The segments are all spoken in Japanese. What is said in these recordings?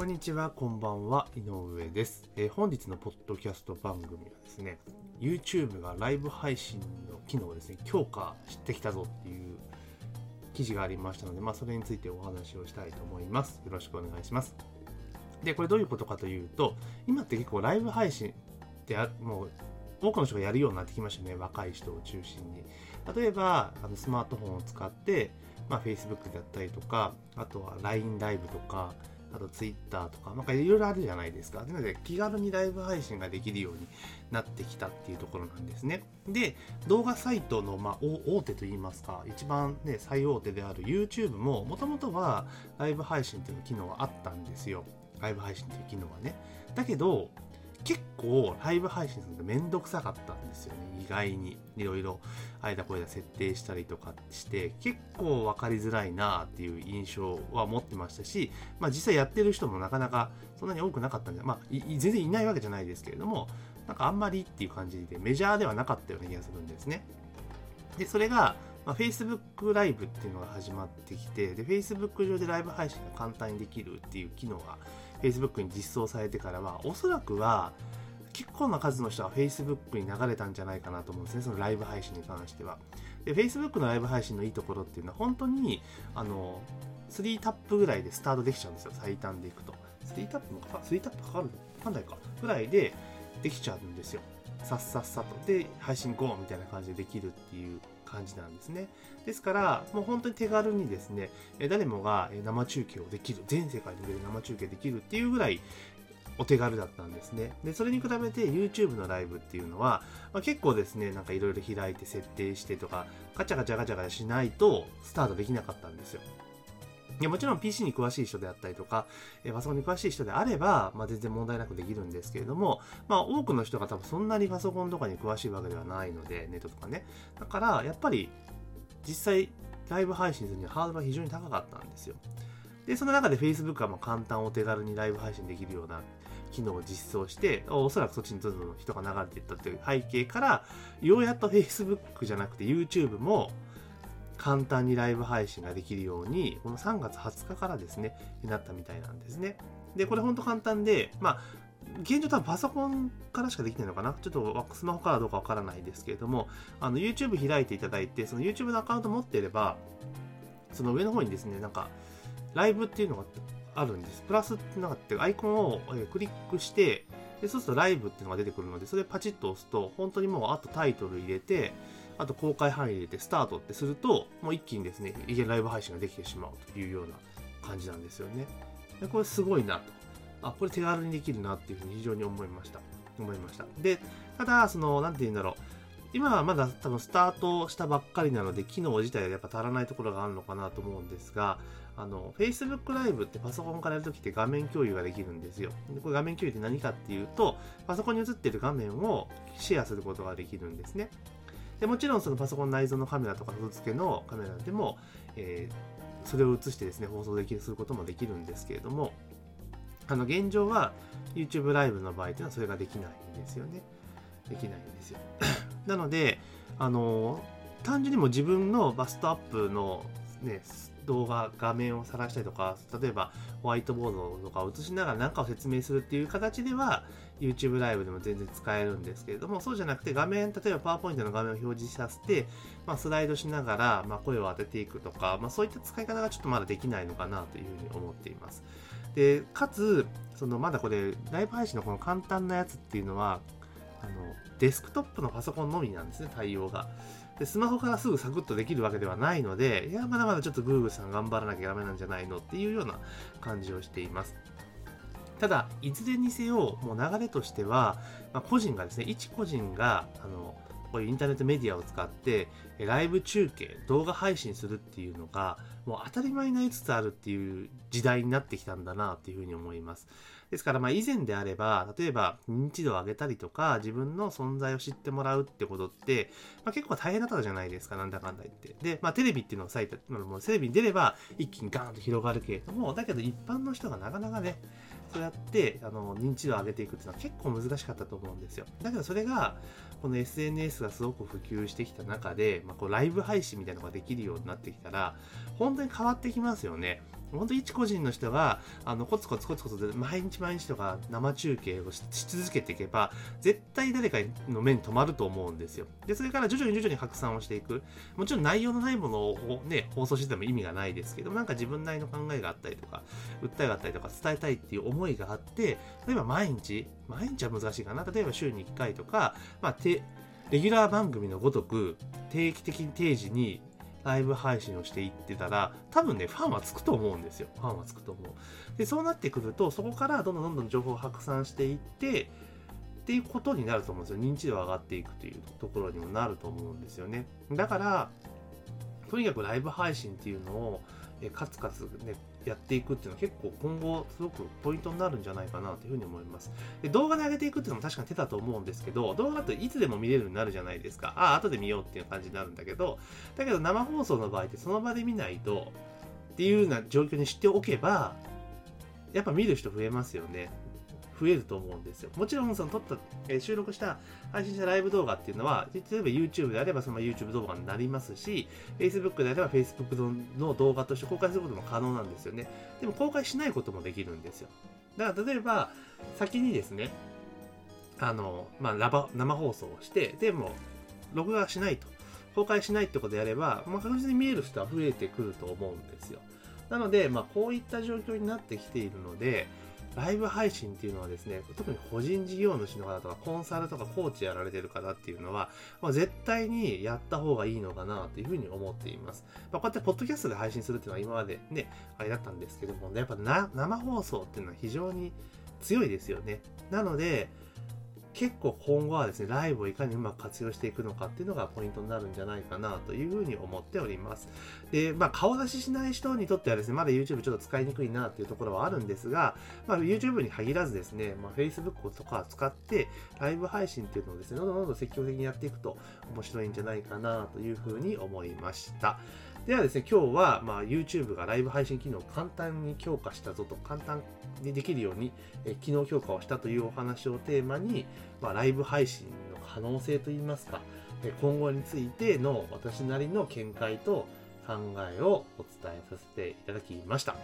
こんにちは、こんばんは、井上です、えー本日のポッドキャスト番組はですね、YouTube がライブ配信の機能をですね、強化してきたぞっていう記事がありましたので、まあ、それについてお話をしたいと思います。よろしくお願いします。で、これどういうことかというと、今って結構ライブ配信ってもう多くの人がやるようになってきましたね、若い人を中心に。例えば、あのスマートフォンを使って、まあ、Facebook だったりとか、あとは LINE ライブとか、あと Twitter とか、なんかいろいろあるじゃないですか。なので、気軽にライブ配信ができるようになってきたっていうところなんですね。で、動画サイトの、まあ、大手といいますか、一番ね、最大手である YouTube も、もともとはライブ配信っていう機能はあったんですよ。ライブ配信っていう機能はね。だけど、結構ライブ配信するのめんどくさかったんですよね。意外に。いろいろ間これ設定したりとかして、結構わかりづらいなっていう印象は持ってましたし、まあ実際やってる人もなかなかそんなに多くなかったんで、まあ全然いないわけじゃないですけれども、なんかあんまりっていう感じでメジャーではなかったような気がするんですね。で、それが、まあ、Facebook ライブっていうのが始まってきて、で、Facebook 上でライブ配信が簡単にできるっていう機能が Facebook に実装されてからは、おそらくは結構な数の人が Facebook に流れたんじゃないかなと思うんですね、そのライブ配信に関しては。で、Facebook のライブ配信のいいところっていうのは、本当に、あの、3タップぐらいでスタートできちゃうんですよ、最短でいくと。3タップもかか、3タップかかるの？わかんないか。ぐらいでできちゃうんですよ。さっさっさと。で、配信 GO! みたいな感じでできるっていう感じなんですね。ですから、もう本当に手軽にですね、誰もが生中継をできる、全世界で生中継できるっていうぐらいお手軽だったんですね。で、それに比べて YouTube のライブっていうのは、まあ、結構ですね、なんかいろいろ開いて設定してとか、ガチャガチャガチャガチャしないとスタートできなかったんですよ。いやもちろん PC に詳しい人であったりとか、えパソコンに詳しい人であれば、まあ、全然問題なくできるんですけれども、まあ、多くの人が多分そんなにパソコンとかに詳しいわけではないので、ネットとかね。だから、やっぱり、実際、ライブ配信するにはハードルが非常に高かったんですよ。で、その中で Facebook はまあ簡単お手軽にライブ配信できるような機能を実装して、おそらくそっちにどんどん人が流れていったという背景から、ようやっと Facebook じゃなくて YouTube も簡単にライブ配信ができるように、この3月20日からですね、なったみたいなんですね。で、これほんと簡単で、まあ、現状多分パソコンからしかできないのかな？ちょっとスマホからどうかわからないですけれども、あの YouTube 開いていただいて、その YouTube のアカウント持っていれば、その上の方にですね、なんか、ライブっていうのがあるんです。プラスってなんかってアイコンをクリックして、でそうするとライブっていうのが出てくるので、それパチッと押すと、本当にもうあとタイトル入れて、あと公開範囲入れてスタートってすると、もう一気にですね、いきなりライブ配信ができてしまうというような感じなんですよね。でこれすごいなと。あ、これ手軽にできるなっていうふうに非常に思いました。思いました。で、ただ、その、なんて言うんだろう。今はまだ多分スタートしたばっかりなので、機能自体がやっぱ足らないところがあるのかなと思うんですが、あの、Facebook ライブってパソコンからやるときって画面共有ができるんですよ。でこれ画面共有って何かっていうと、パソコンに映ってる画面をシェアすることができるんですね。でもちろんそのパソコン内蔵のカメラとか外付けのカメラでも、えーそれを映してですね、放送できる、することもできるんですけれども、あの、現状は YouTube ライブの場合っていうのはそれができないんですよね。できないんですよ。なので、あの、単純にも自分のバストアップのね、動画、画面を晒したりとか、例えばホワイトボードとかを映しながら何かを説明するっていう形では、YouTube ライブでも全然使えるんですけれども、そうじゃなくて画面、例えばパワーポイントの画面を表示させて、まあ、スライドしながら、まあ、声を当てていくとか、まあ、そういった使い方がちょっとまだできないのかなというふうに思っています。で、かつ、そのまだこれ、ライブ配信のこの簡単なやつっていうのは、あの、デスクトップのパソコンのみなんですね、対応が。で、スマホからすぐサクッとできるわけではないので、いや、まだまだちょっと Google さん頑張らなきゃダメなんじゃないのっていうような感じをしています。ただ、いずれにせよ、もう流れとしては、まあ、個人がですね、一個人が、あの、こういうインターネットメディアを使って、ライブ中継、動画配信するっていうのが、もう当たり前になりつつあるっていう時代になってきたんだなっていうふうに思います。ですから、まあ以前であれば、例えば認知度を上げたりとか、自分の存在を知ってもらうってことって、まあ結構大変だったじゃないですか、なんだかんだ言って。で、まあテレビっていうのをさえた、もうテレビに出れば一気にガーンと広がるけれども、だけど一般の人がなかなかね、そうやってあの認知度を上げていくっていうのは結構難しかったと思うんですよ。だけどそれが、この SNS がすごく普及してきた中で、まあ、こうライブ配信みたいなのができるようになってきたら、本当に変わってきますよね。本当一個人の人があのコツコツコツコツで毎日毎日とか生中継をし続けていけば絶対誰かの目に留まると思うんですよ。でそれから徐々に徐々に拡散をしていく。もちろん内容のないものを、ね、放送してても意味がないですけどなんか自分なりの考えがあったりとか訴えがあったりとか伝えたいっていう思いがあって例えば毎日毎日は難しいかな。例えば週に1回とか、まあ、レギュラー番組のごとく定期的に定時にライブ配信をしていってたら、多分ね、ファンはつくと思うんですよ。ファンはつくと思う。で、そうなってくると、そこからどんどんどんどん情報を拡散していって、っていうことになると思うんですよ。認知度が上がっていくというところにもなると思うんですよね。だから、とにかくライブ配信っていうのを、えカツカツね、やっていくっていうのは結構今後すごくポイントになるんじゃないかなというふうに思います。で動画で上げていくっていうのも確かに手だと思うんですけど、動画だといつでも見れるようになるじゃないですか。ああ、後で見ようっていう感じになるんだけど、だけど生放送の場合ってその場で見ないとっていうような状況にしておけば、やっぱ見る人増えますよね。増えると思うんですよ。もちろん、その撮った、えー、収録した、配信したライブ動画っていうのは、例えば YouTube であればその YouTube 動画になりますし、Facebook であれば Facebook の動画として公開することも可能なんですよね。でも公開しないこともできるんですよ。だから例えば、先にですね、あの、まあ、生放送をして、でも、録画しないと。公開しないってことであれば、まあ、確実に見える人は増えてくると思うんですよ。なので、まあ、こういった状況になってきているので、ライブ配信っていうのはですね、特に個人事業主の方とか、コンサルとかコーチやられてる方っていうのは、まあ、絶対にやった方がいいのかなというふうに思っています。まあ、こうやってポッドキャストで配信するっていうのは今までね、あれだったんですけども、ねやっぱ生放送っていうのは非常に強いですよね。なので、結構今後はですね、ライブをいかにうまく活用していくのかっていうのがポイントになるんじゃないかなというふうに思っております。で、まあ、顔出ししない人にとってはですね、まだ YouTube ちょっと使いにくいなっていうところはあるんですが、まあ、YouTube に限らずですね、まあ、Facebook とか使ってライブ配信っていうのをですね、どんどんどんどん積極的にやっていくと面白いんじゃないかなというふうに思いました。ではですね、今日は、まあ、YouTube がライブ配信機能を簡単に強化したぞと、簡単にできるように、え機能強化をしたというお話をテーマに、まあ、ライブ配信の可能性といいますか、え今後についての私なりの見解と考えをお伝えさせていただきました。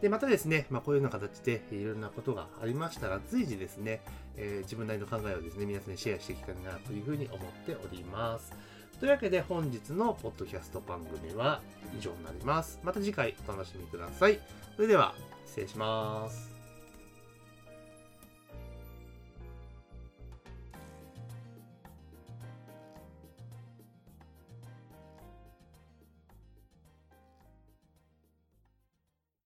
で、またですね、まあ、こういうような形でいろんなことがありましたら、随時ですね、えー、自分なりの考えをですね、皆さんにシェアしていきたいなというふうに思っております。というわけで本日のポッドキャスト番組は以上になります。また次回お楽しみください。それでは失礼します。